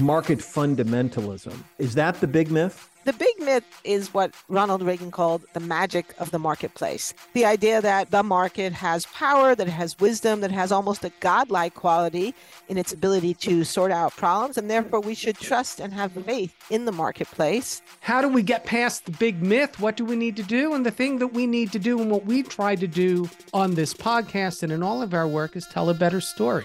market fundamentalism. Is that the big myth? The big myth is what Ronald Reagan called the magic of the marketplace. The idea that the market has power, that it has wisdom, that it has almost a godlike quality in its ability to sort out problems, and therefore we should trust and have faith in the marketplace. How do we get past the big myth? What do we need to do? And the thing that we need to do, and what we try to do on this podcast and in all of our work, is tell a better story.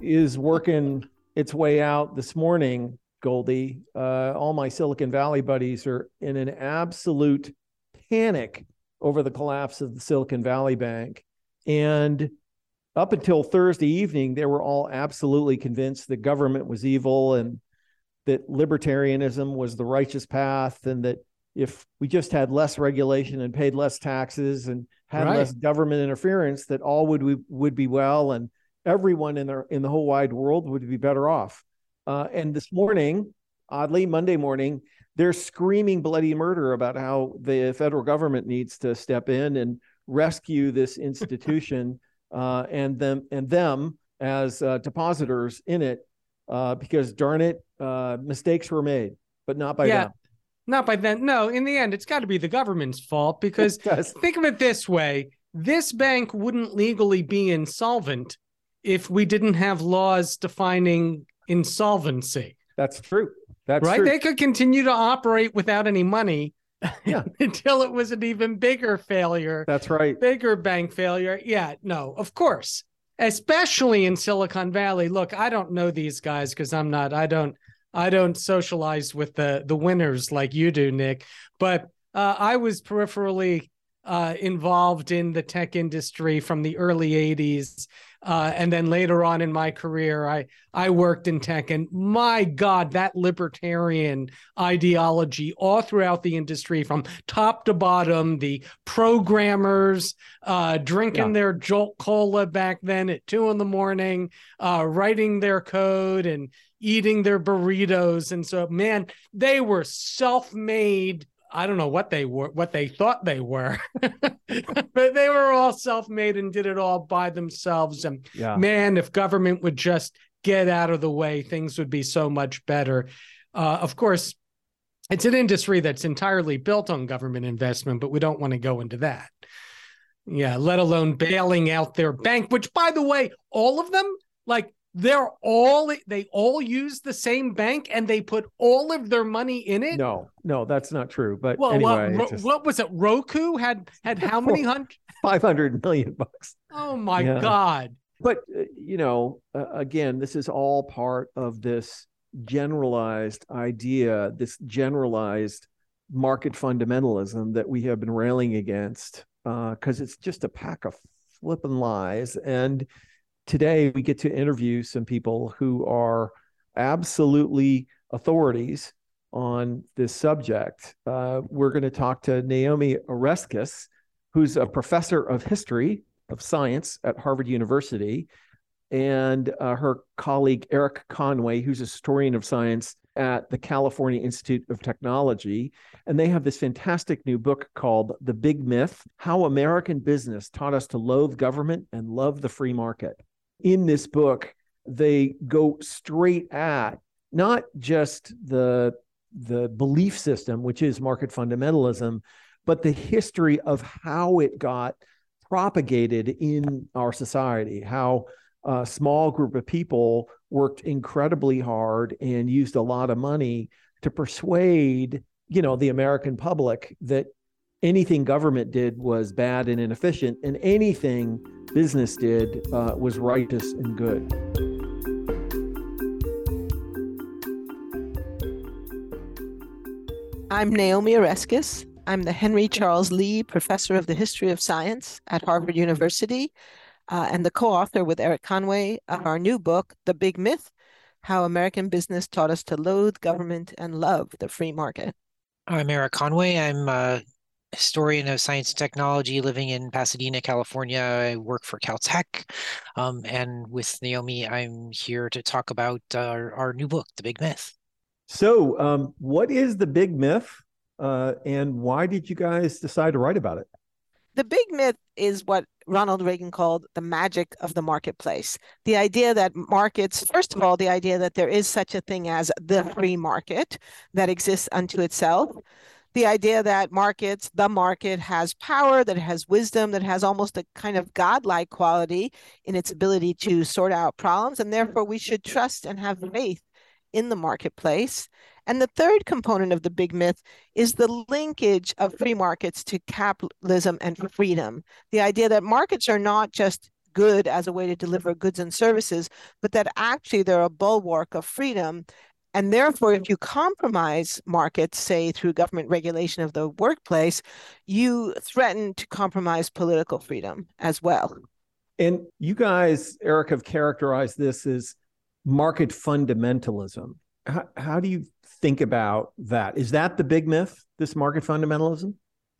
is working its way out this morning, Goldie. Uh, all my Silicon Valley buddies are in an absolute panic over the collapse of the Silicon Valley Bank. And up until Thursday evening, they were all absolutely convinced the government was evil and that libertarianism was the righteous path and that if we just had less regulation and paid less taxes and had right. less government interference that all would we would be well and everyone in the in the whole wide world would be better off. Uh, and this morning, oddly, Monday morning, they're screaming bloody murder about how the federal government needs to step in and rescue this institution uh, and them and them as uh, depositors in it, uh, because darn it, uh, mistakes were made, but not by yeah. them. Not by them. No, in the end, it's got to be the government's fault because think of it this way: this bank wouldn't legally be insolvent if we didn't have laws defining insolvency. That's true. That's right. True. They could continue to operate without any money yeah. until it was an even bigger failure. That's right. Bigger bank failure. Yeah, no, of course. Especially in Silicon Valley. Look, I don't know these guys because I'm not, I don't, I don't socialize with the the winners like you do, Nick. But uh, I was peripherally uh, involved in the tech industry from the early 80s uh, and then later on in my career, I I worked in tech, and my God, that libertarian ideology all throughout the industry, from top to bottom, the programmers uh, drinking yeah. their Jolt Cola back then at two in the morning, uh, writing their code and eating their burritos, and so man, they were self-made I don't know what they were, what they thought they were, but they were all self-made and did it all by themselves. And yeah. man, if government would just get out of the way, things would be so much better. Uh, of course, it's an industry that's entirely built on government investment, but we don't want to go into that. Yeah, let alone bailing out their bank, which, by the way, all of them, like they're all they all use the same bank and they put all of their money in it? No no that's not true but well anyway what, just... what was it? Roku had had how many hundred 500 million bucks. Oh my yeah. god. But uh, you know uh, again this is all part of this generalized idea this generalized market fundamentalism that we have been railing against because uh, it's just a pack of flipping lies. And today we get to interview some people who are absolutely authorities on this subject. Uh, we're going to talk to Naomi Oreskes, who's a professor of history of science at Harvard University, and uh, her colleague Erik Conway, who's a historian of science at the California Institute of Technology. And they have this fantastic new book called The Big Myth How American Business Taught Us to Loathe Government and Love the Free Market in this book, they go straight at not just the the belief system, which is market fundamentalism, but the history of how it got propagated in our society, how a small group of people worked incredibly hard and used a lot of money to persuade, you know, the American public that anything government did was bad and inefficient, and anything business did uh, was righteous and good. I'm Naomi Oreskes. I'm the Henry Charles Lea Professor of the History of Science at Harvard University. uh, and the co author with Erik Conway of our new book, The Big Myth How American Business Taught Us to Loathe Government and Love the Free Market. I'm Erik Conway. I'm a historian of science and technology living in Pasadena, California. I work for Caltech. Um, and with Naomi, I'm here to talk about our, our new book, The Big Myth. So, um, what is the big myth, uh, and why did you guys decide to write about it? The big myth is what Ronald Reagan called the magic of the marketplace. The idea that markets, first of all, the idea that there is such a thing as the free market that exists unto itself. The idea that markets, the market has power, that has wisdom, that has almost a kind of godlike quality in its ability to sort out problems. And therefore, we should trust and have faith in the marketplace. And the third component of the big myth is the linkage of free markets to capitalism and freedom. The idea that markets are not just good as a way to deliver goods and services, but that actually they're a bulwark of freedom. And therefore, if you compromise markets, say through government regulation of the workplace, you threaten to compromise political freedom as well. And you guys, Erik, have characterized this as market fundamentalism. How, how do you think about that? Is that the big myth, this market fundamentalism?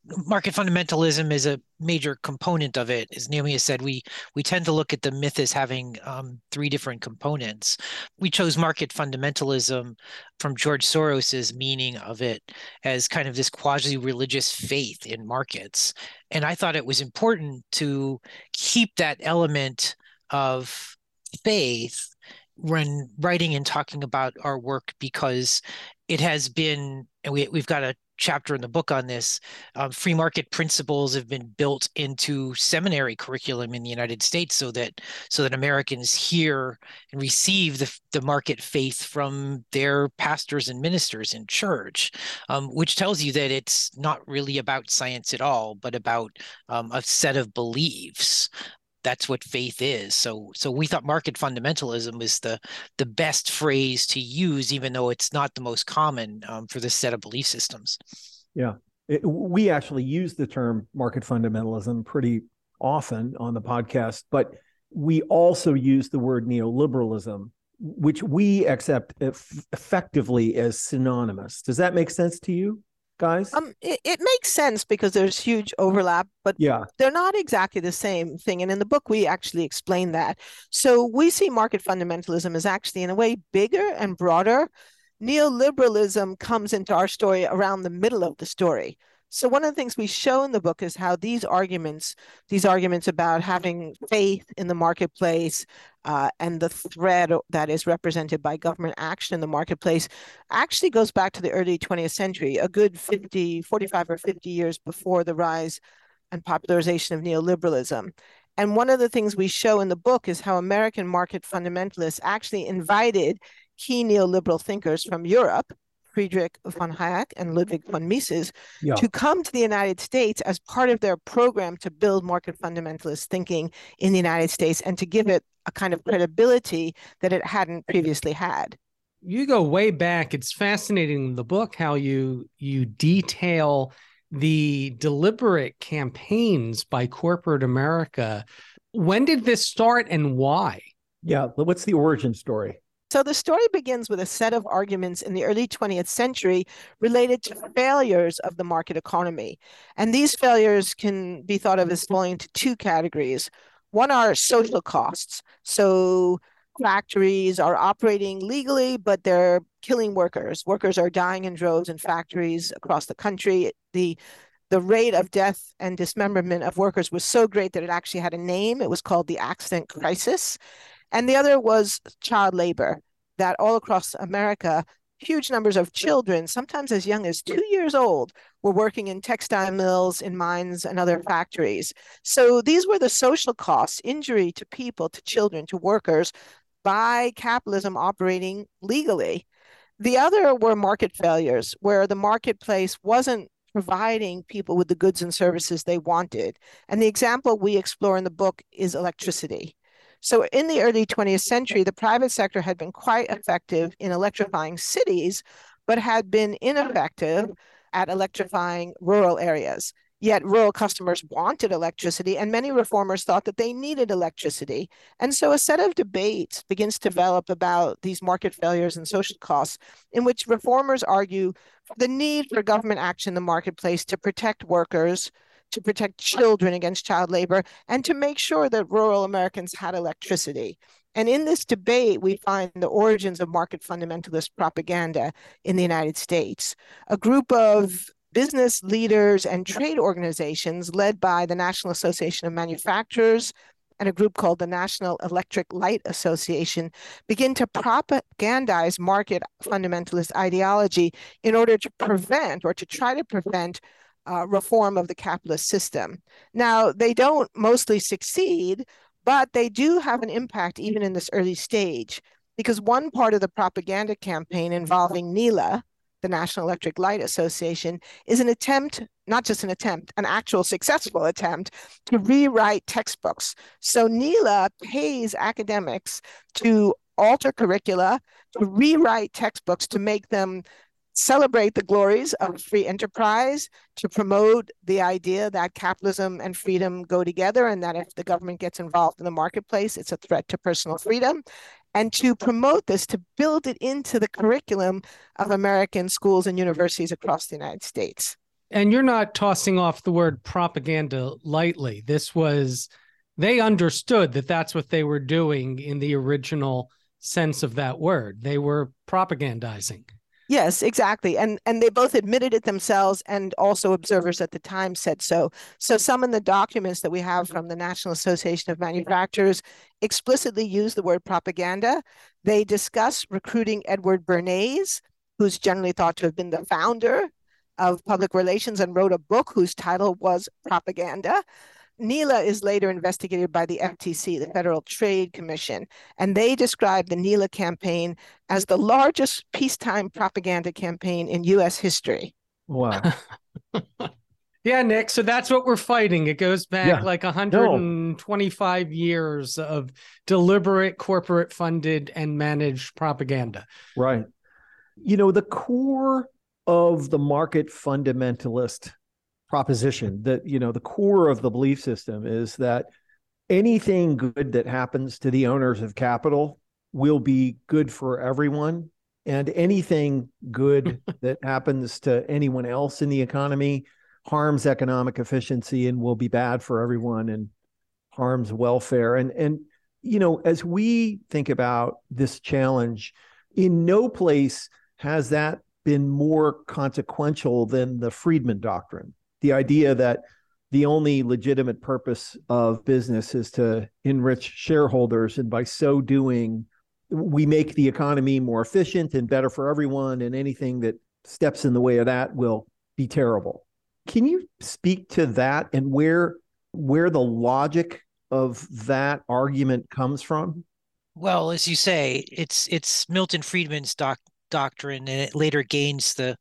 Market fundamentalism is a major component of it. As Naomi has said, we we tend to look at the myth as having um, three different components. We chose market fundamentalism from George Soros's meaning of it as kind of this quasi-religious faith in markets, and I thought it was important to keep that element of faith when writing and talking about our work because it has been and we, we've got a chapter in the book on this um, free market principles have been built into seminary curriculum in the united states so that so that americans hear and receive the, the market faith from their pastors and ministers in church um, which tells you that it's not really about science at all but about um, a set of beliefs that's what faith is. So so we thought market fundamentalism is the the best phrase to use, even though it's not the most common um, for this set of belief systems. Yeah, it, we actually use the term market fundamentalism pretty often on the podcast, but we also use the word neoliberalism, which we accept effectively as synonymous. Does that make sense to you? Guys? Um, it, it makes sense because there's huge overlap, but yeah, they're not exactly the same thing. And in the book, we actually explain that. So we see market fundamentalism as actually, in a way, bigger and broader. Neoliberalism comes into our story around the middle of the story. So one of the things we show in the book is how these arguments, these arguments about having faith in the marketplace uh, and the threat that is represented by government action in the marketplace actually goes back to the early 20th century, a good 50, 45 or 50 years before the rise and popularization of neoliberalism. And one of the things we show in the book is how American market fundamentalists actually invited key neoliberal thinkers from Europe Friedrich von Hayek and Ludwig von Mises yeah. to come to the United States as part of their program to build market fundamentalist thinking in the United States and to give it a kind of credibility that it hadn't previously had. You go way back. It's fascinating in the book how you you detail the deliberate campaigns by corporate America. When did this start and why? Yeah, what's the origin story? So the story begins with a set of arguments in the early 20th century related to failures of the market economy. And these failures can be thought of as falling into two categories. One are social costs. So factories are operating legally, but they're killing workers. Workers are dying in droves in factories across the country. The the rate of death and dismemberment of workers was so great that it actually had a name. It was called the accident crisis. And the other was child labor, that all across America, huge numbers of children, sometimes as young as two years old, were working in textile mills, in mines, and other factories. So these were the social costs injury to people, to children, to workers by capitalism operating legally. The other were market failures, where the marketplace wasn't providing people with the goods and services they wanted. And the example we explore in the book is electricity. So, in the early 20th century, the private sector had been quite effective in electrifying cities, but had been ineffective at electrifying rural areas. Yet rural customers wanted electricity, and many reformers thought that they needed electricity. And so a set of debates begins to develop about these market failures and social costs, in which reformers argue the need for government action in the marketplace to protect workers, to protect children against child labor, and to make sure that rural Americans had electricity. And in this debate, we find the origins of market fundamentalist propaganda in the United States. A group of business leaders and trade organizations led by the National Association of Manufacturers and a group called the National Electric Light Association begin to propagandize market fundamentalist ideology in order to prevent or to try to prevent uh, reform of the capitalist system. Now, they don't mostly succeed, but they do have an impact even in this early stage because one part of the propaganda campaign involving NELA, the National Electric Light Association, is an attempt, not just an attempt, an actual successful attempt to rewrite textbooks. So NELA pays academics to alter curricula, to rewrite textbooks to make them celebrate the glories of free enterprise, to promote the idea that capitalism and freedom go together, and that if the government gets involved in the marketplace, it's a threat to personal freedom, and to promote this, to build it into the curriculum of American schools and universities across the United States. And you're not tossing off the word propaganda lightly. This was, they understood that that's what they were doing in the original sense of that word. They were propagandizing. Yes, exactly. And and they both admitted it themselves and also observers at the time said so. So some in the documents that we have from the National Association of Manufacturers explicitly use the word propaganda. They discuss recruiting Edward Bernays, who's generally thought to have been the founder of public relations and wrote a book whose title was Propaganda. NELA is later investigated by the FTC, the Federal Trade Commission, and they describe the NELA campaign as the largest peacetime propaganda campaign in U.S. history. Wow. yeah, Nick. So that's what we're fighting. It goes back yeah. like 125 no. years of deliberate corporate funded and managed propaganda. Right. You know, the core of the market fundamentalist proposition that you know the core of the belief system is that anything good that happens to the owners of capital will be good for everyone and anything good that happens to anyone else in the economy harms economic efficiency and will be bad for everyone and harms welfare. And and you know as we think about this challenge in no place has that been more consequential than the Friedman doctrine the idea that the only legitimate purpose of business is to enrich shareholders and by so doing we make the economy more efficient and better for everyone and anything that steps in the way of that will be terrible. Can you speak to that and where where the logic of that argument comes from? Well as you say it's it's milton friedman's doc, doctrine and it later gains the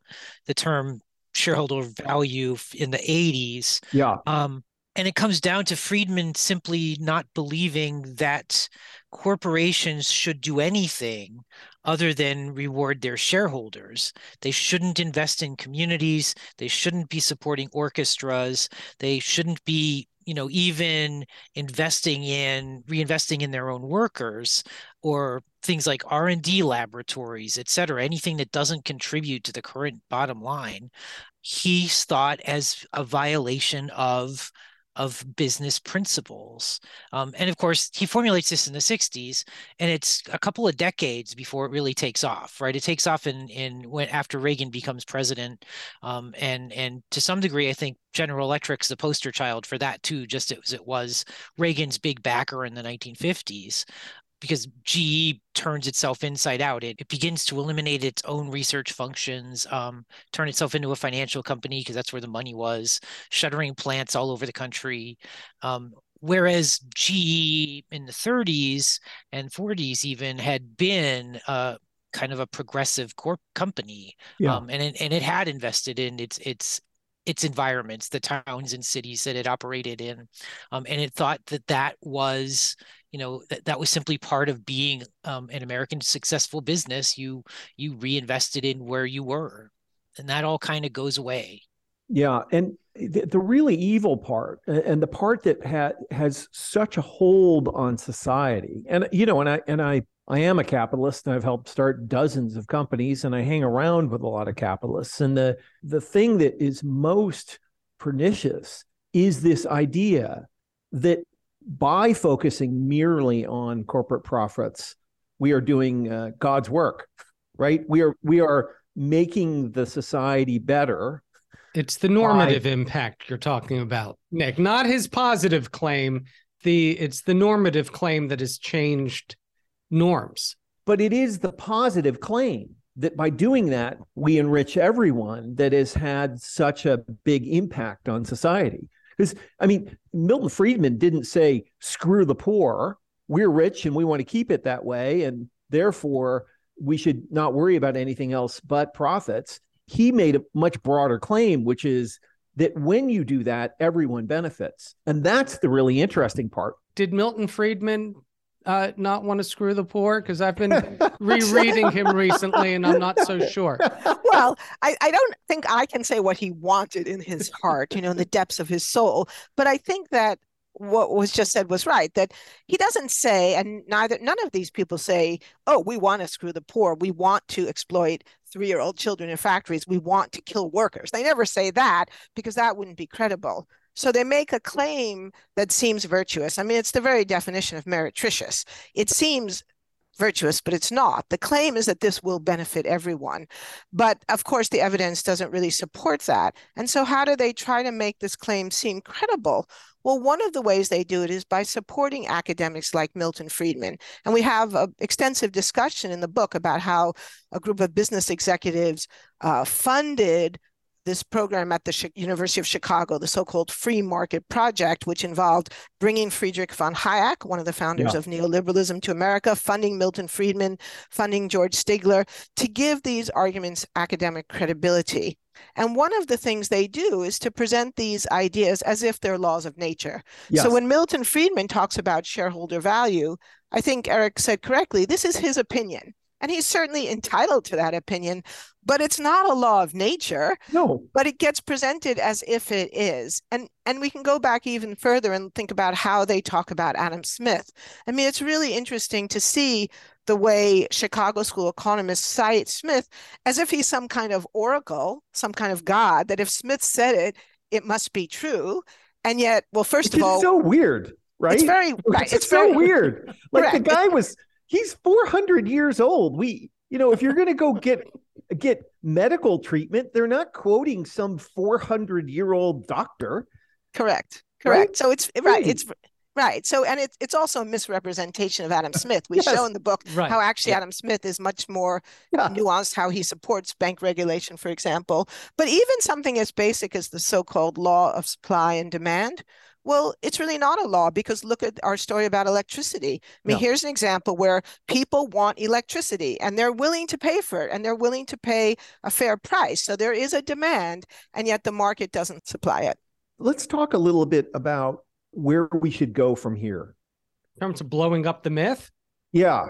the term shareholder value in the 80s. Yeah. Um, and it comes down to Friedman simply not believing that corporations should do anything other than reward their shareholders. They shouldn't invest in communities. They shouldn't be supporting orchestras. They shouldn't be you know even investing in reinvesting in their own workers or things like r&d laboratories et cetera anything that doesn't contribute to the current bottom line he's thought as a violation of of business principles. Um, and of course, he formulates this in the 60s, and it's a couple of decades before it really takes off, right? It takes off in in when after Reagan becomes president, um, and and to some degree, I think General Electric's the poster child for that too, just as it was Reagan's big backer in the 1950s because GE turns itself inside out. It, it begins to eliminate its own research functions, um, turn itself into a financial company because that's where the money was, shuttering plants all over the country. Um, whereas GE in the 30s and 40s even had been uh, kind of a progressive corp company, yeah. um, and it, and it had invested in its its its environments, the towns and cities that it operated in, um, and it thought that that was you know that, that was simply part of being um, an american successful business you you reinvested in where you were and that all kind of goes away. Yeah and the, the really evil part and the part that ha- has such a hold on society and you know and i and i i am a capitalist and i've helped start dozens of companies and i hang around with a lot of capitalists and the the thing that is most pernicious is this idea that by focusing merely on corporate profits we are doing uh, god's work right we are we are making the society better it's the normative I, impact you're talking about, Nick, not his positive claim. The it's the normative claim that has changed norms. But it is the positive claim that by doing that, we enrich everyone that has had such a big impact on society. Because I mean, Milton Friedman didn't say screw the poor. We're rich and we want to keep it that way, and therefore we should not worry about anything else but profits he made a much broader claim, which is that when you do that, everyone benefits. And that's the really interesting part. Did Milton Friedman uh, not want to screw the poor? Because I've been rereading him recently and I'm not so sure. Well, I, I don't think I can say what he wanted in his heart, you know, in the depths of his soul. But I think that what was just said was right that he doesn't say and neither none of these people say oh we want to screw the poor we want to exploit three-year-old children in factories we want to kill workers they never say that because that wouldn't be credible so they make a claim that seems virtuous i mean it's the very definition of meretricious it seems virtuous, but it's not. The claim is that this will benefit everyone. But of course, the evidence doesn't really support that. And so, how do they try to make this claim seem credible? Well, one of the ways they do it is by supporting academics like Milton Friedman. And we have an extensive discussion in the book about how a group of business executives uh, funded this program at the University of Chicago, the so-called Free Market Project, which involved bringing Friedrich von Hayek, one of the founders yeah. of neoliberalism, to America, funding Milton Friedman, funding George Stigler, to give these arguments academic credibility. And one of the things they do is to present these ideas as if they're laws of nature. Yes. So when Milton Friedman talks about shareholder value, I think Erik said correctly, this is his opinion. And he's certainly entitled to that opinion, but it's not a law of nature. No. But it gets presented as if it is. And and we can go back even further and think about how they talk about Adam Smith. I mean, it's really interesting to see the way Chicago School economists cite Smith as if he's some kind of oracle, some kind of god, that if Smith said it, it must be true. And yet, well, first of all, it's so weird, right? It's very right. It's, it's so weird. Like correct. the guy was he's 400 years old. We, you know, if you're going to go get get medical treatment, they're not quoting some 400 year old doctor. Correct. Correct. Right? So it's right. It's Right. So, and it's it's also a misrepresentation of Adam Smith. We yes. show in the book right. how actually yeah. Adam Smith is much more yeah. nuanced, how he supports bank regulation, for example. But even something as basic as the so-called law of supply and demand, well, it's really not a law because look at our story about electricity. I mean, here's an example where people want electricity and they're willing to pay for it and they're willing to pay a fair price. So there is a demand, and yet the market doesn't supply it. Let's talk a little bit about where we should go from here. In terms of blowing up the myth? Yeah.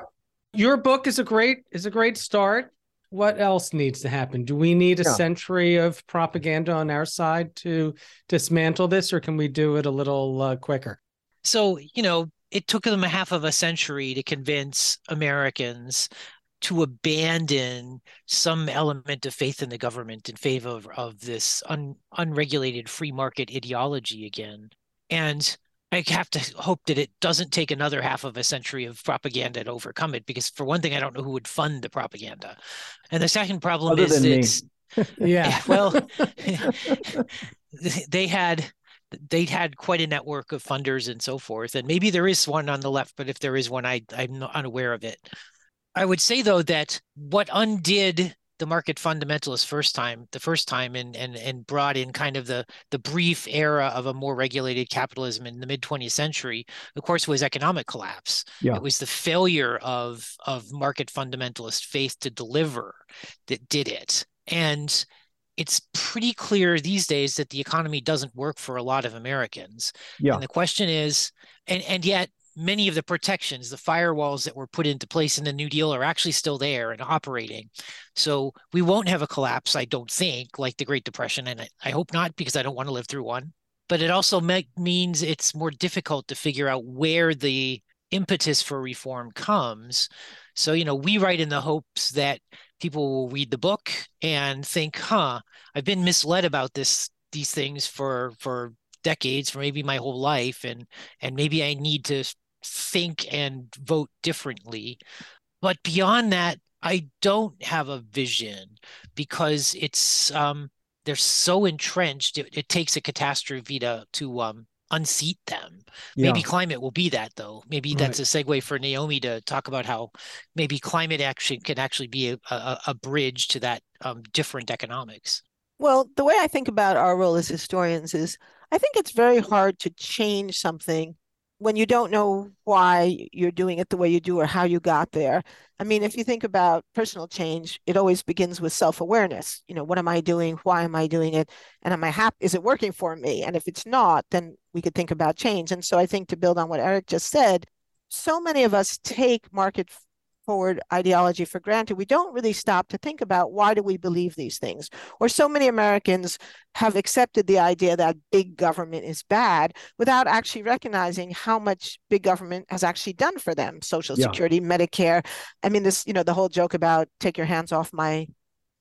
Your book is a great is a great start. What else needs to happen? Do we need a yeah. century of propaganda on our side to dismantle this, or can we do it a little uh, quicker? So, you know, it took them a half of a century to convince Americans to abandon some element of faith in the government in favor of, of this un, unregulated free market ideology again. And I have to hope that it doesn't take another half of a century of propaganda to overcome it, because for one thing, I don't know who would fund the propaganda. And the second problem Other is that yeah, well, they had they had quite a network of funders and so forth, and maybe there is one on the left, but if there is one, I I'm not unaware of it. I would say though that what undid the market fundamentalist first time, the first time, and and and brought in kind of the the brief era of a more regulated capitalism in the mid 20th century. Of course, was economic collapse. Yeah. It was the failure of of market fundamentalist faith to deliver that did it, and it's pretty clear these days that the economy doesn't work for a lot of Americans. Yeah. And the question is, and and yet many of the protections, the firewalls that were put into place in the New Deal are actually still there and operating. So we won't have a collapse, I don't think, like the Great Depression. And I, I hope not, because I don't want to live through one. But it also means it's more difficult to figure out where the impetus for reform comes. So, you know, we write in the hopes that people will read the book and think, huh, I've been misled about this these things for for decades for maybe my whole life and and maybe i need to think and vote differently but beyond that i don't have a vision because it's um they're so entrenched it, it takes a catastrophe to to um unseat them. Yeah. Maybe climate will be that though. Maybe right. that's a segue for Naomi to talk about how maybe climate action can actually be a, a, a bridge to that um, different economics. Well, the way I think about our role as historians is I think it's very hard to change something when you don't know why you're doing it the way you do or how you got there. I mean, if you think about personal change, it always begins with self-awareness. You know, what am I doing? Why am I doing it? And am I happy? Is it working for me? And if it's not, then we could think about change. And so I think to build on what Eric just said, so many of us take market forward ideology for granted, we don't really stop to think about why do we believe these things? Or so many Americans have accepted the idea that big government is bad without actually recognizing how much big government has actually done for them. Social yeah. Security, Medicare. I mean, this, you know, the whole joke about take your hands off my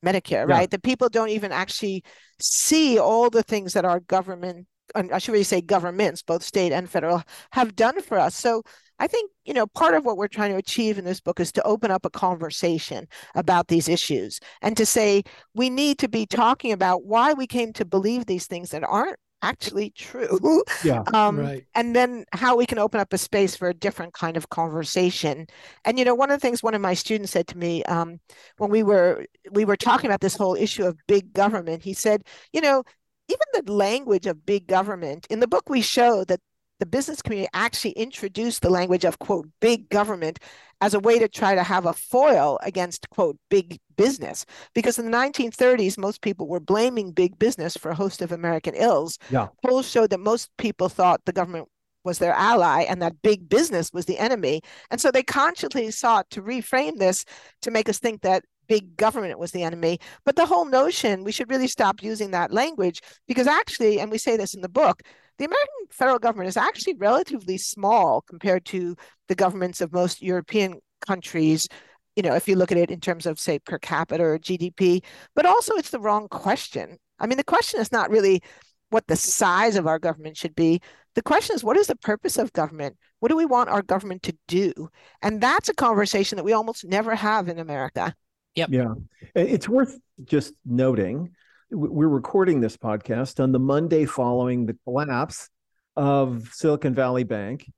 Medicare, yeah. right? That people don't even actually see all the things that our government, I should really say governments, both state and federal, have done for us. So I think, you know, part of what we're trying to achieve in this book is to open up a conversation about these issues and to say we need to be talking about why we came to believe these things that aren't actually true. Yeah. Um, right. And then how we can open up a space for a different kind of conversation. And you know, one of the things one of my students said to me um, when we were we were talking about this whole issue of big government, he said, you know, even the language of big government in the book we show that the business community actually introduced the language of quote big government as a way to try to have a foil against quote big business because in the 1930s most people were blaming big business for a host of american ills yeah. polls showed that most people thought the government was their ally and that big business was the enemy and so they consciously sought to reframe this to make us think that big government was the enemy. But the whole notion, we should really stop using that language because actually, and we say this in the book, the American federal government is actually relatively small compared to the governments of most European countries. You know, if you look at it in terms of, say, per capita or GDP, but also it's the wrong question. I mean, the question is not really what the size of our government should be. The question is, what is the purpose of government? What do we want our government to do? And that's a conversation that we almost never have in America. Yep. Yeah. It's worth just noting we're recording this podcast on the Monday following the collapse of Silicon Valley Bank.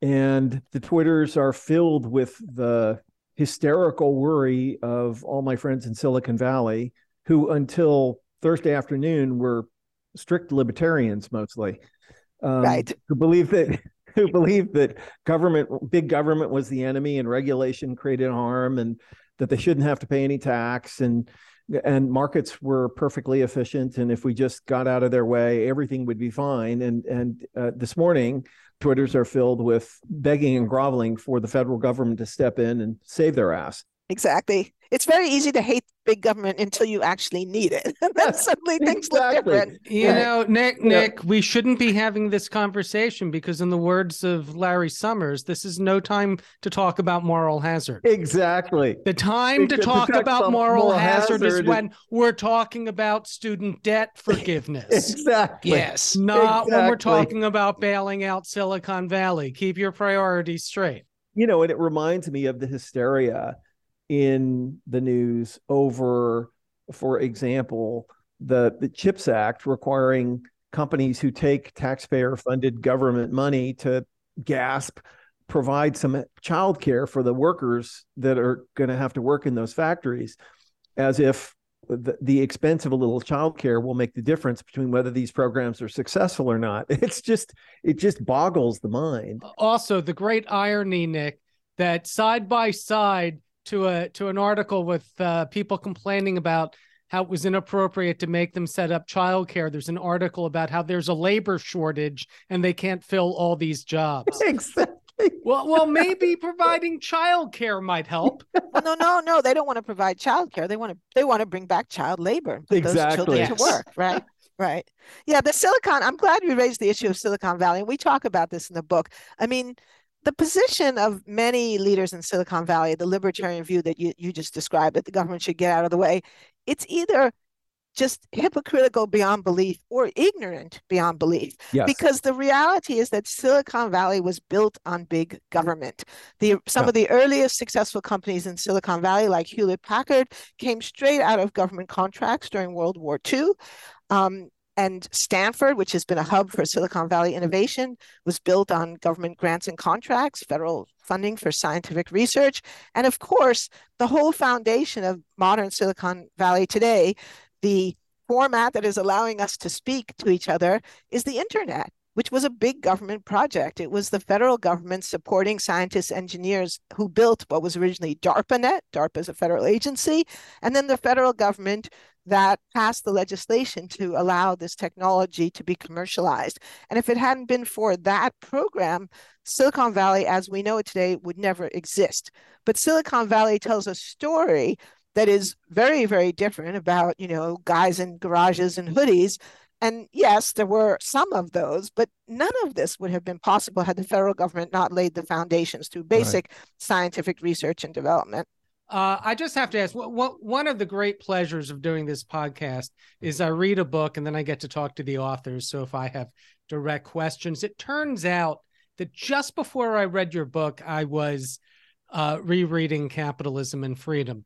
And the Twitters are filled with the hysterical worry of all my friends in Silicon Valley who, until Thursday afternoon, were strict libertarians mostly. Um, right. Who believe that who believe that government, big government, was the enemy and regulation created harm, and that they shouldn't have to pay any tax, and and markets were perfectly efficient and if we just got out of their way everything would be fine. And and uh, this morning twitters are filled with begging and groveling for the federal government to step in and save their ass exactly it's very easy to hate big government until you actually need it. then suddenly things exactly. look different. You right. know, Nick, Nick, yeah. we shouldn't be having this conversation because, in the words of Larry Summers, this is no time to talk about moral hazard. Exactly. The time to talk about moral, moral hazard, hazard, is when we're talking about student debt forgiveness. exactly. Yes. Not exactly. when we're talking about bailing out Silicon Valley. Keep your priorities straight. You know, and it reminds me of the hysteria in the news over, for example, the, the CHIPS Act requiring companies who take taxpayer funded government money to gasp provide some childcare for the workers that are going to have to work in those factories as if the, the expense of a little childcare will make the difference between whether these programs are successful or not. It's just it just boggles the mind. Also the great irony nick that side by side to a to an article with uh, people complaining about how it was inappropriate to make them set up childcare. There's an article about how there's a labor shortage and they can't fill all these jobs. Exactly. well, well, maybe providing childcare might help. Well, no, no, no. They don't want to provide childcare. They want to they want to bring back child labor, put those Exactly. children Yes. to work, right? Right. Yeah, the Silicon, I'm glad you raised the issue of Silicon Valley. And we talk about this in the book. I mean, the position of many leaders in Silicon Valley, the libertarian view that you, you just described, that the government should get out of the way, it's either just hypocritical beyond belief or ignorant beyond belief. Yes. Because the reality is that Silicon Valley was built on big government. The some Yeah. of the earliest successful companies in Silicon Valley, like Hewlett Packard, came straight out of government contracts during World War II. Um, and Stanford, which has been a hub for Silicon Valley innovation, was built on government grants and contracts, federal funding for scientific research. And of course, the whole foundation of modern Silicon Valley today, the format that is allowing us to speak to each other, is the internet, which was a big government project. It was the federal government supporting scientists, engineers who built what was originally DARPANET. DARPA is a federal agency. And then the federal government that passed the legislation to allow this technology to be commercialized. And if it hadn't been for that program, Silicon Valley, as we know it today, would never exist. But Silicon Valley tells a story that is very, very different about, you know, guys in garages and hoodies. And yes, there were some of those, but none of this would have been possible had the federal government not laid the foundations through basic scientific research and development. Uh, I just have to ask. What, what one of the great pleasures of doing this podcast is I read a book and then I get to talk to the authors. So if I have direct questions, it turns out that just before I read your book, I was uh, rereading Capitalism and Freedom,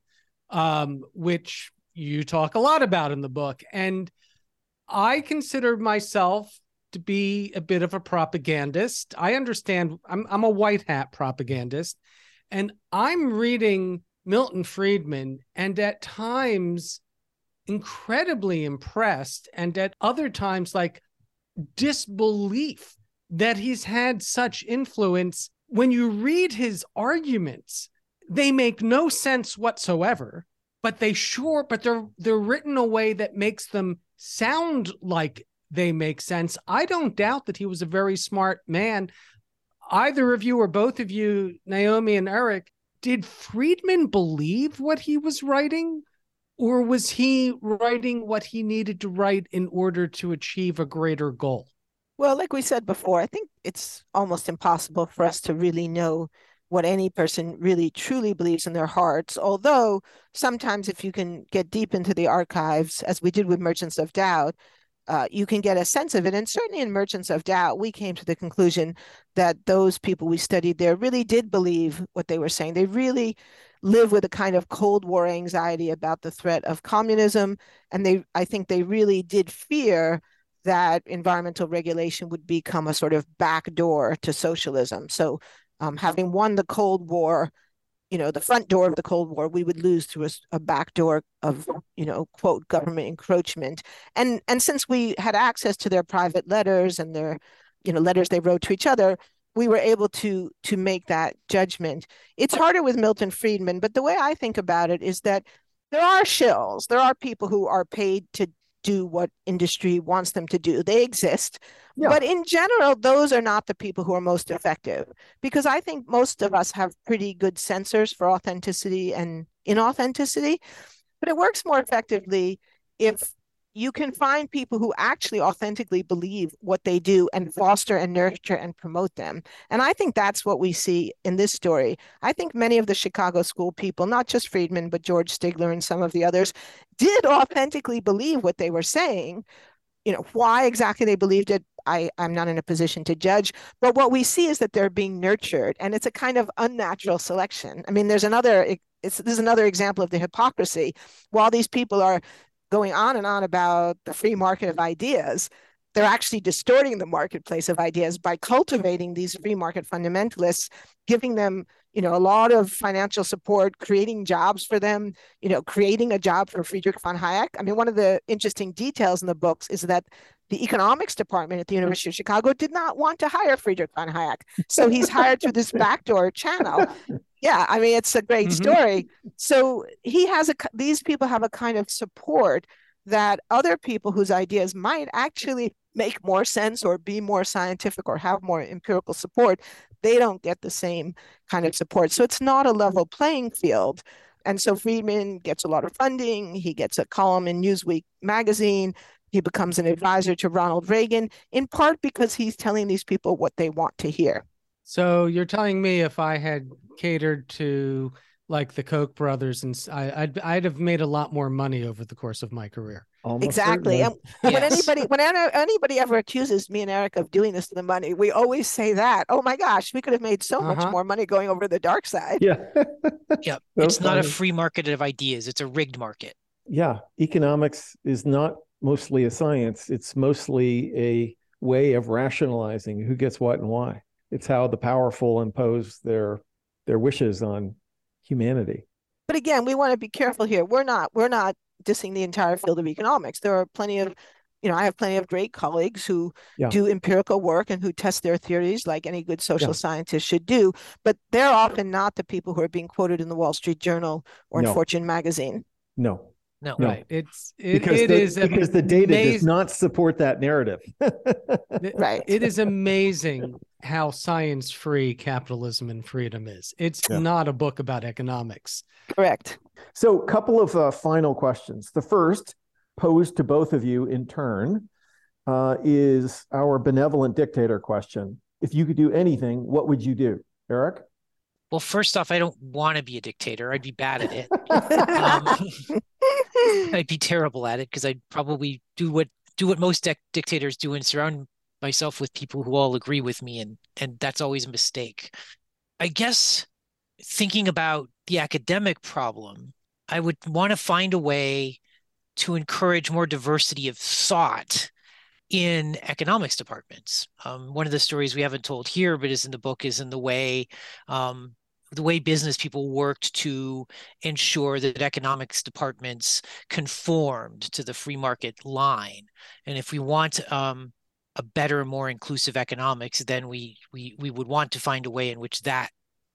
um, which you talk a lot about in the book, and I consider myself to be a bit of a propagandist. I understand. I'm I'm a white hat propagandist, and I'm reading Milton Friedman, and at times incredibly impressed, and at other times like disbelief that he's had such influence. When you read his arguments, they make no sense whatsoever, but they sure, but they're they're written a way that makes them sound like they make sense. I don't doubt that he was a very smart man. Either of you or both of you, Naomi and Erik, did Friedman believe what he was writing? Or was he writing what he needed to write in order to achieve a greater goal? Well, like we said before, I think it's almost impossible for us to really know what any person really truly believes in their hearts. Although sometimes, if you can get deep into the archives, as we did with Merchants of Doubt, uh, you can get a sense of it. And certainly in Merchants of Doubt, we came to the conclusion that those people we studied there really did believe what they were saying. They really live with a kind of Cold War anxiety about the threat of communism. And they, I think they really did fear that environmental regulation would become a sort of backdoor to socialism. So, um, having won the Cold War, you know, the front door of the Cold War, we would lose through a, a back door of, you know, quote government encroachment. And and since we had access to their private letters and their, you know, letters they wrote to each other, we were able to to make that judgment. It's harder with Milton Friedman, but the way I think about it is that there are shills. There are people who are paid to do what industry wants them to do. They exist. Yeah. But in general, those are not the people who are most effective because I think most of us have pretty good sensors for authenticity and inauthenticity. But it works more effectively if you can find people who actually authentically believe what they do and foster and nurture and promote them. And I think that's what we see in this story. I think many of the Chicago school people, not just Friedman, but George Stigler and some of the others, did authentically believe what they were saying. You know, why exactly they believed it, I, I'm not in a position to judge. But what we see is that they're being nurtured, and it's a kind of unnatural selection. I mean, there's another it's there's another example of the hypocrisy. While these people are going on and on about the free market of ideas, they're actually distorting the marketplace of ideas by cultivating these free market fundamentalists, giving them, you know, a lot of financial support, creating jobs for them, you know, creating a job for Friedrich von Hayek. I mean, one of the interesting details in the books is that the economics department at the University of Chicago did not want to hire Friedrich von Hayek. So he's hired through this backdoor channel. Yeah, I mean, it's a great Mhm. story. So he has a, these people have a kind of support that other people whose ideas might actually make more sense or be more scientific or have more empirical support, they don't get the same kind of support. So it's not a level playing field. And so Friedman gets a lot of funding. He gets a column in Newsweek magazine. He becomes an advisor to Ronald Reagan, in part because he's telling these people what they want to hear. So you're telling me if I had catered to like the Koch brothers, and I, would I'd have made a lot more money over the course of my career. Almost exactly. And yes. when anybody when anybody ever accuses me and Erik of doing this to the money, we always say that. Oh my gosh, we could have made so uh-huh. much more money going over the dark side. Yeah. yeah. it's funny. not a free market of ideas. It's a rigged market. Yeah. Economics is not mostly a science. It's mostly a way of rationalizing who gets what and why. It's how the powerful impose their their wishes on humanity. But again, we want to be careful here. We're not we're not dissing the entire field of economics. There are plenty of you know, I have plenty of great colleagues who yeah. do empirical work and who test their theories like any good social yeah. scientist should do, but they're often not the people who are being quoted in the Wall Street Journal or no. in Fortune magazine. No. No, no. right. It's it, because it the, is because the data does not support that narrative. right. It is amazing how science free capitalism and freedom is. It's yeah. not a book about economics. Correct. So, a couple of uh, final questions. The first, posed to both of you in turn, uh, is our benevolent dictator question. If you could do anything, what would you do, Erik? Well, first off, I don't want to be a dictator. I'd be bad at it. um, I'd be terrible at it because I'd probably do what do what most dictators do and surround myself with people who all agree with me, and and that's always a mistake. I guess thinking about the academic problem, I would want to find a way to encourage more diversity of thought in economics departments. Um, one of the stories we haven't told here, but is in the book, is in the way um, the way business people worked to ensure that economics departments conformed to the free market line. And if we want um, a better, more inclusive economics, then we we we would want to find a way in which that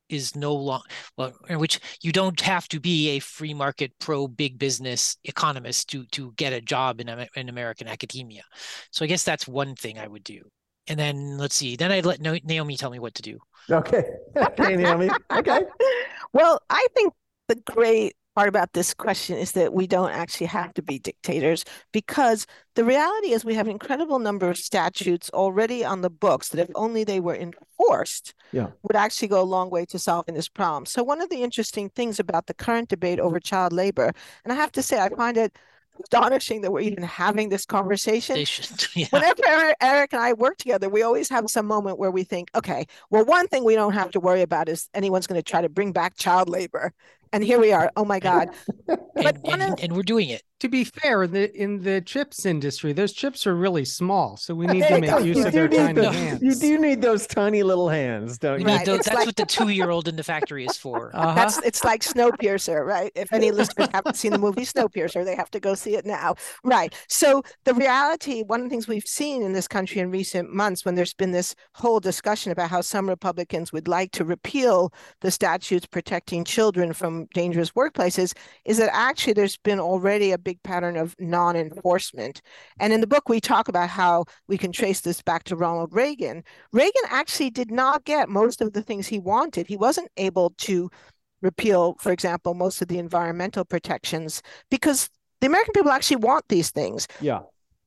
is no long well in which you don't have to be a free market pro big business economist to to get a job in, in american academia so i guess that's one thing i would do and then let's see then i'd let naomi tell me what to do Okay. okay, Naomi. Okay. Well, I think the great part about this question is that we don't actually have to be dictators because the reality is we have an incredible number of statutes already on the books that if only they were enforced yeah. would actually go a long way to solving this problem. So one of the interesting things about the current debate over child labor, and I have to say I find it astonishing that we're even having this conversation. Yeah. Whenever Erik and I work together, we always have some moment where we think, okay, well, one thing we don't have to worry about is anyone's going to try to bring back child labor and here we are. Oh my God! and, and, and, we're doing it. To be fair, in the in the chips industry, those chips are really small, so we need to make use of their tiny those, hands. You do need those tiny little hands, don't you? Right. Those, that's like, what the two-year-old in the factory is for. Uh-huh. That's it's like Snowpiercer, right? If any listeners haven't seen the movie Snowpiercer, they have to go see it now, right? So the reality, one of the things we've seen in this country in recent months, when there's been this whole discussion about how some Republicans would like to repeal the statutes protecting children from dangerous workplaces is that actually there's been already a big pattern of non-enforcement. And in the book, we talk about how we can trace this back to Ronald Reagan. Reagan actually did not get most of the things he wanted. He wasn't able to repeal, for example, most of the environmental protections because the American people actually want these things. Yeah.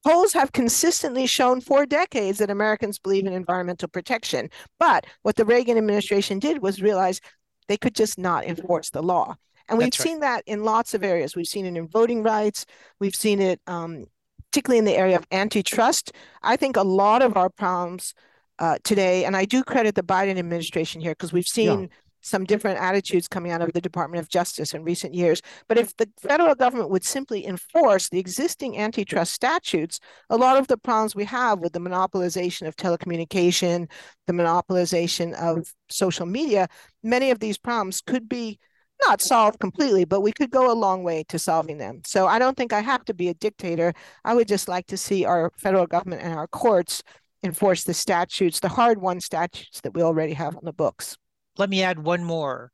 Polls have consistently shown for decades that Americans believe in environmental protection. But what the Reagan administration did was realize they could just not enforce the law. And we've seen that in lots of areas. We've seen it in voting rights. We've seen it um, particularly in the area of antitrust. I think a lot of our problems uh, today, and I do credit the Biden administration here because we've seen yeah some different attitudes coming out of the Department of Justice in recent years. But if the federal government would simply enforce the existing antitrust statutes, a lot of the problems we have with the monopolization of telecommunication, the monopolization of social media, many of these problems could be not solved completely, but we could go a long way to solving them. So I don't think I have to be a dictator. I would just like to see our federal government and our courts enforce the statutes, the hard won statutes that we already have on the books let me add one more.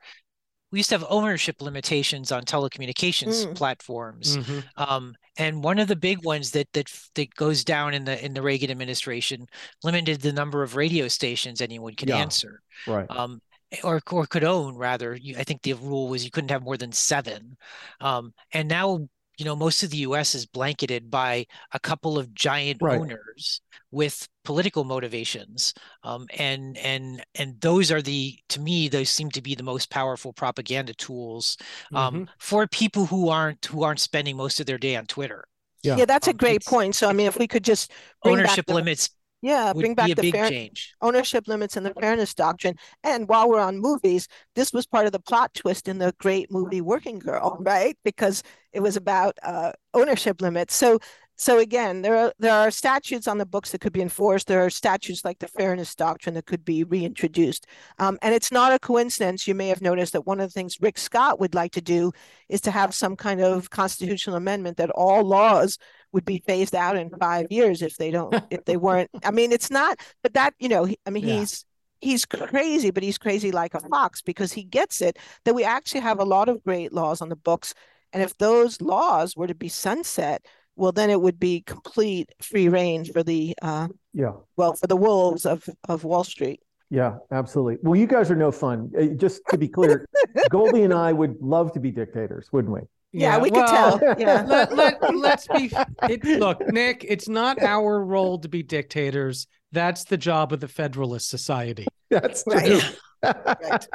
we used to have ownership limitations on telecommunications Mm. platforms. Mhm. Um, and one of the big ones that that that goes down in the in the Reagan administration limited the number of radio stations anyone could Yeah. answer. Right. Um, or or could own rather. You, I think the rule was you couldn't have more than seven. Um, and now you know most of the U.S. is blanketed by a couple of giant Right. owners with political motivations. Um, and and and those are the to me those seem to be the most powerful propaganda tools um, Mhm. for people who aren't who aren't spending most of their day on Twitter. Yeah. Yeah, that's a Um, great point. So I mean, if we could just bring back Ownership the- limits yeah, would bring back be a the big fair, change. ownership limits and the fairness doctrine. And while we're on movies, this was part of the plot twist in the great movie Working Girl, right? Because it was about uh, ownership limits. So, so again, there are there are statutes on the books that could be enforced. There are statutes like the fairness doctrine that could be reintroduced. Um, and it's not a coincidence. You may have noticed that one of the things Rick Scott would like to do is to have some kind of constitutional amendment that all laws would be phased out in five years if they don't if they weren't. I mean, it's not but that you know i mean Yeah. he's he's crazy but he's crazy like a fox because he gets it that we actually have a lot of great laws on the books and if those laws were to be sunset well then it would be complete free reign for the uh Yeah. well for the wolves of of wall street Yeah, absolutely. Well, you guys are no fun. Uh, Just to be clear, Goldy and I would love to be dictators, wouldn't we? yeah, we could well, tell yeah let, let, let's be it, look nick it's not our role to be dictators that's the job of the federalist society That's Right. true. Right.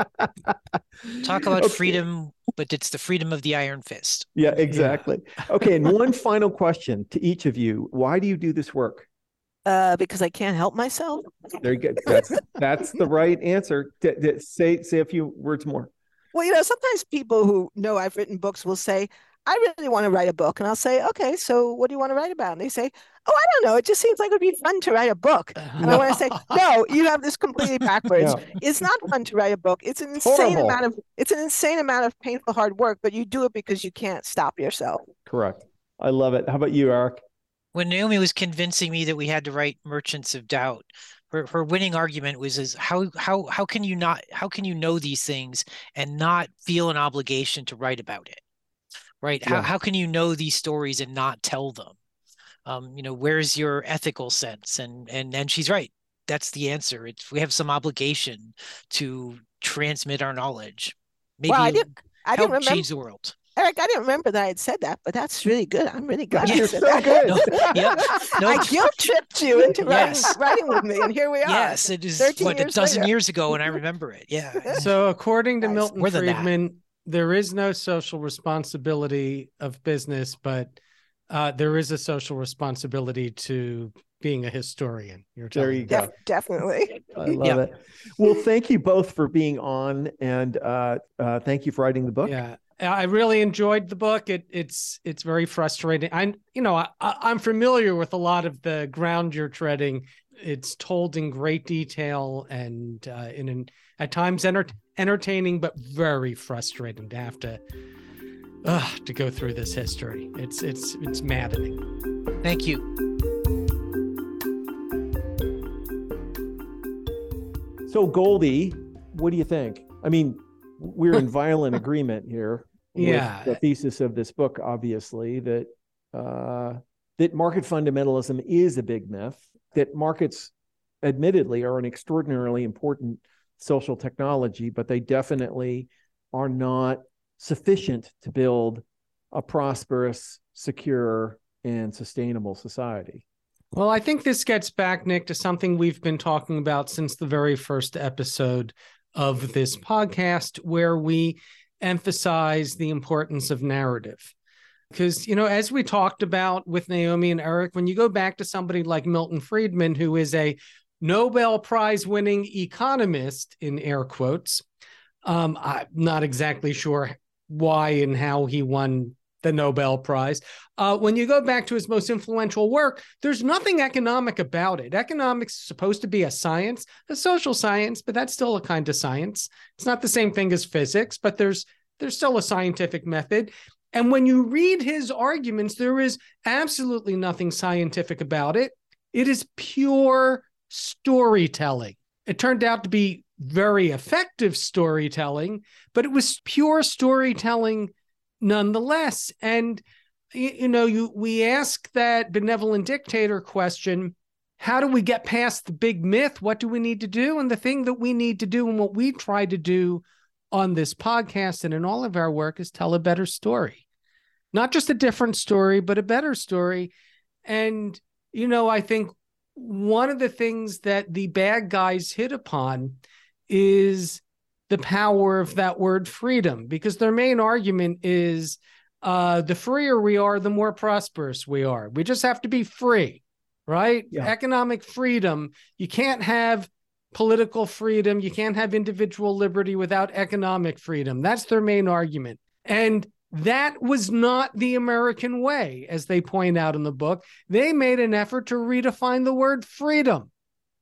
Talk about Okay. freedom, but it's the freedom of the iron fist. Yeah, exactly. Okay, and one final question to each of you. Why do you do this work? uh because i can't help myself There you go. That's that's the right answer. D- d- say say a few words more. Well, you know, sometimes people who know I've written books will say, I really want to write a book. And I'll say, okay, so what do you want to write about? And they say, oh, I don't know. It just seems like it would be fun to write a book. Uh-huh. And I want to say, no, you have this completely backwards. Yeah. It's not fun to write a book. It's an insane Horrible. amount of it's an insane amount of painful hard work, but you do it because you can't stop yourself. Correct. I love it. How about you, Erik? When Naomi was convincing me that we had to write Merchants of Doubt, her, her winning argument was is how how how can you not how can you know these things and not feel an obligation to write about it? Right? How Yeah. how can you know these stories and not tell them? Um, you know, where's your ethical sense? And and and she's right. That's the answer. It's we have some obligation to transmit our knowledge. Maybe well, I didn't I help didn't remember change the world. Erik, I didn't remember that I had said that, but that's really good. I'm really glad Yeah. you You're said so that. good. No, yep. No, I guilt tripped you into writing, Yes. writing with me, and here we are. Yes, it is 13 what a dozen later. years ago, and I remember it. Yeah. So, according to Nice. Milton More than that. Friedman, there is no social responsibility of business, but uh, there is a social responsibility to being a historian. You're There you me. go. Def- definitely. I love Yeah. it. Well, thank you both for being on, and uh, uh, thank you for writing the book. Yeah, I really enjoyed the book. It it's it's very frustrating. I'm you know I, I- I'm familiar with a lot of the ground you're treading. It's told in great detail and uh, in an at times enter- entertaining, but very frustrating to have to uh, to go through this history. It's it's it's maddening. Thank you. So, Goldy, what do you think? I mean, we're in violent agreement here. with Yeah. the thesis of this book, obviously, that uh, that market fundamentalism is a big myth. That markets, admittedly, are an extraordinarily important social technology, but they definitely are not sufficient to build a prosperous, secure, and sustainable society. Well, I think this gets back, Nick, to something we've been talking about since the very first episode of this podcast, where we emphasize the importance of narrative. Because, you know, as we talked about with Naomi and Erik, when you go back to somebody like Milton Friedman, who is a Nobel Prize winning economist, in air quotes, um, I'm not exactly sure why and how he won the Nobel Prize. Uh, when you go back to his most influential work, there's nothing economic about it. Economics is supposed to be a science, a social science, but that's still a kind of science. It's not the same thing as physics, but there's there's still a scientific method. And when you read his arguments, there is absolutely nothing scientific about it. It is pure storytelling. It turned out to be very effective storytelling, but it was pure storytelling nonetheless. And you know, you we ask that benevolent dictator question how do we get past the big myth? What do we need to do? And the thing that we need to do and what we try to do on this podcast and in all of our work is tell a better story. Not just a different story, but a better story. And, you know, I think one of the things that the bad guys hit upon is the power of that word freedom, because their main argument is uh, the freer we are, the more prosperous we are. We just have to be free, right? Yeah. Economic freedom. You can't have political freedom. You can't have individual liberty without economic freedom. That's their main argument. And that was not the American way, as they point out in the book. They made an effort to redefine the word freedom.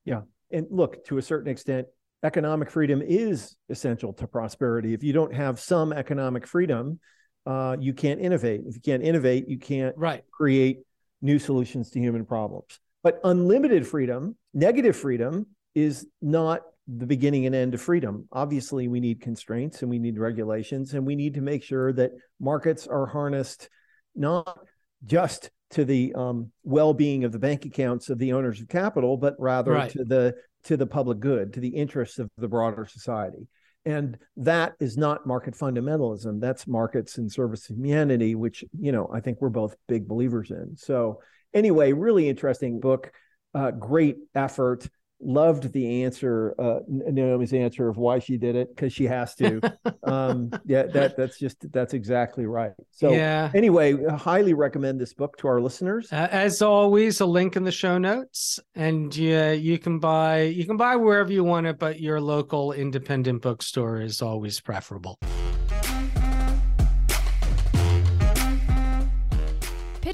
Yeah. And look, to a certain extent, economic freedom is essential to prosperity. If you don't have some economic freedom, uh, you can't innovate. If you can't innovate, you can't right. create new solutions to human problems. But unlimited freedom, negative freedom, is not the beginning and end of freedom. Obviously, we need constraints and we need regulations, and we need to make sure that markets are harnessed not just to the um, well-being of the bank accounts of the owners of capital, but rather right. to the to the public good, to the interests of the broader society. And that is not market fundamentalism. That's markets in service of humanity, which, you know, I think we're both big believers in. So, anyway, really interesting book, uh, great effort loved the answer uh naomi's answer of why she did it because she has to. Um yeah that that's just that's exactly right. So yeah. anyway highly recommend this book to our listeners. Uh, as always a link in the show notes and yeah you can buy you can buy wherever you want it but your local independent bookstore is always preferable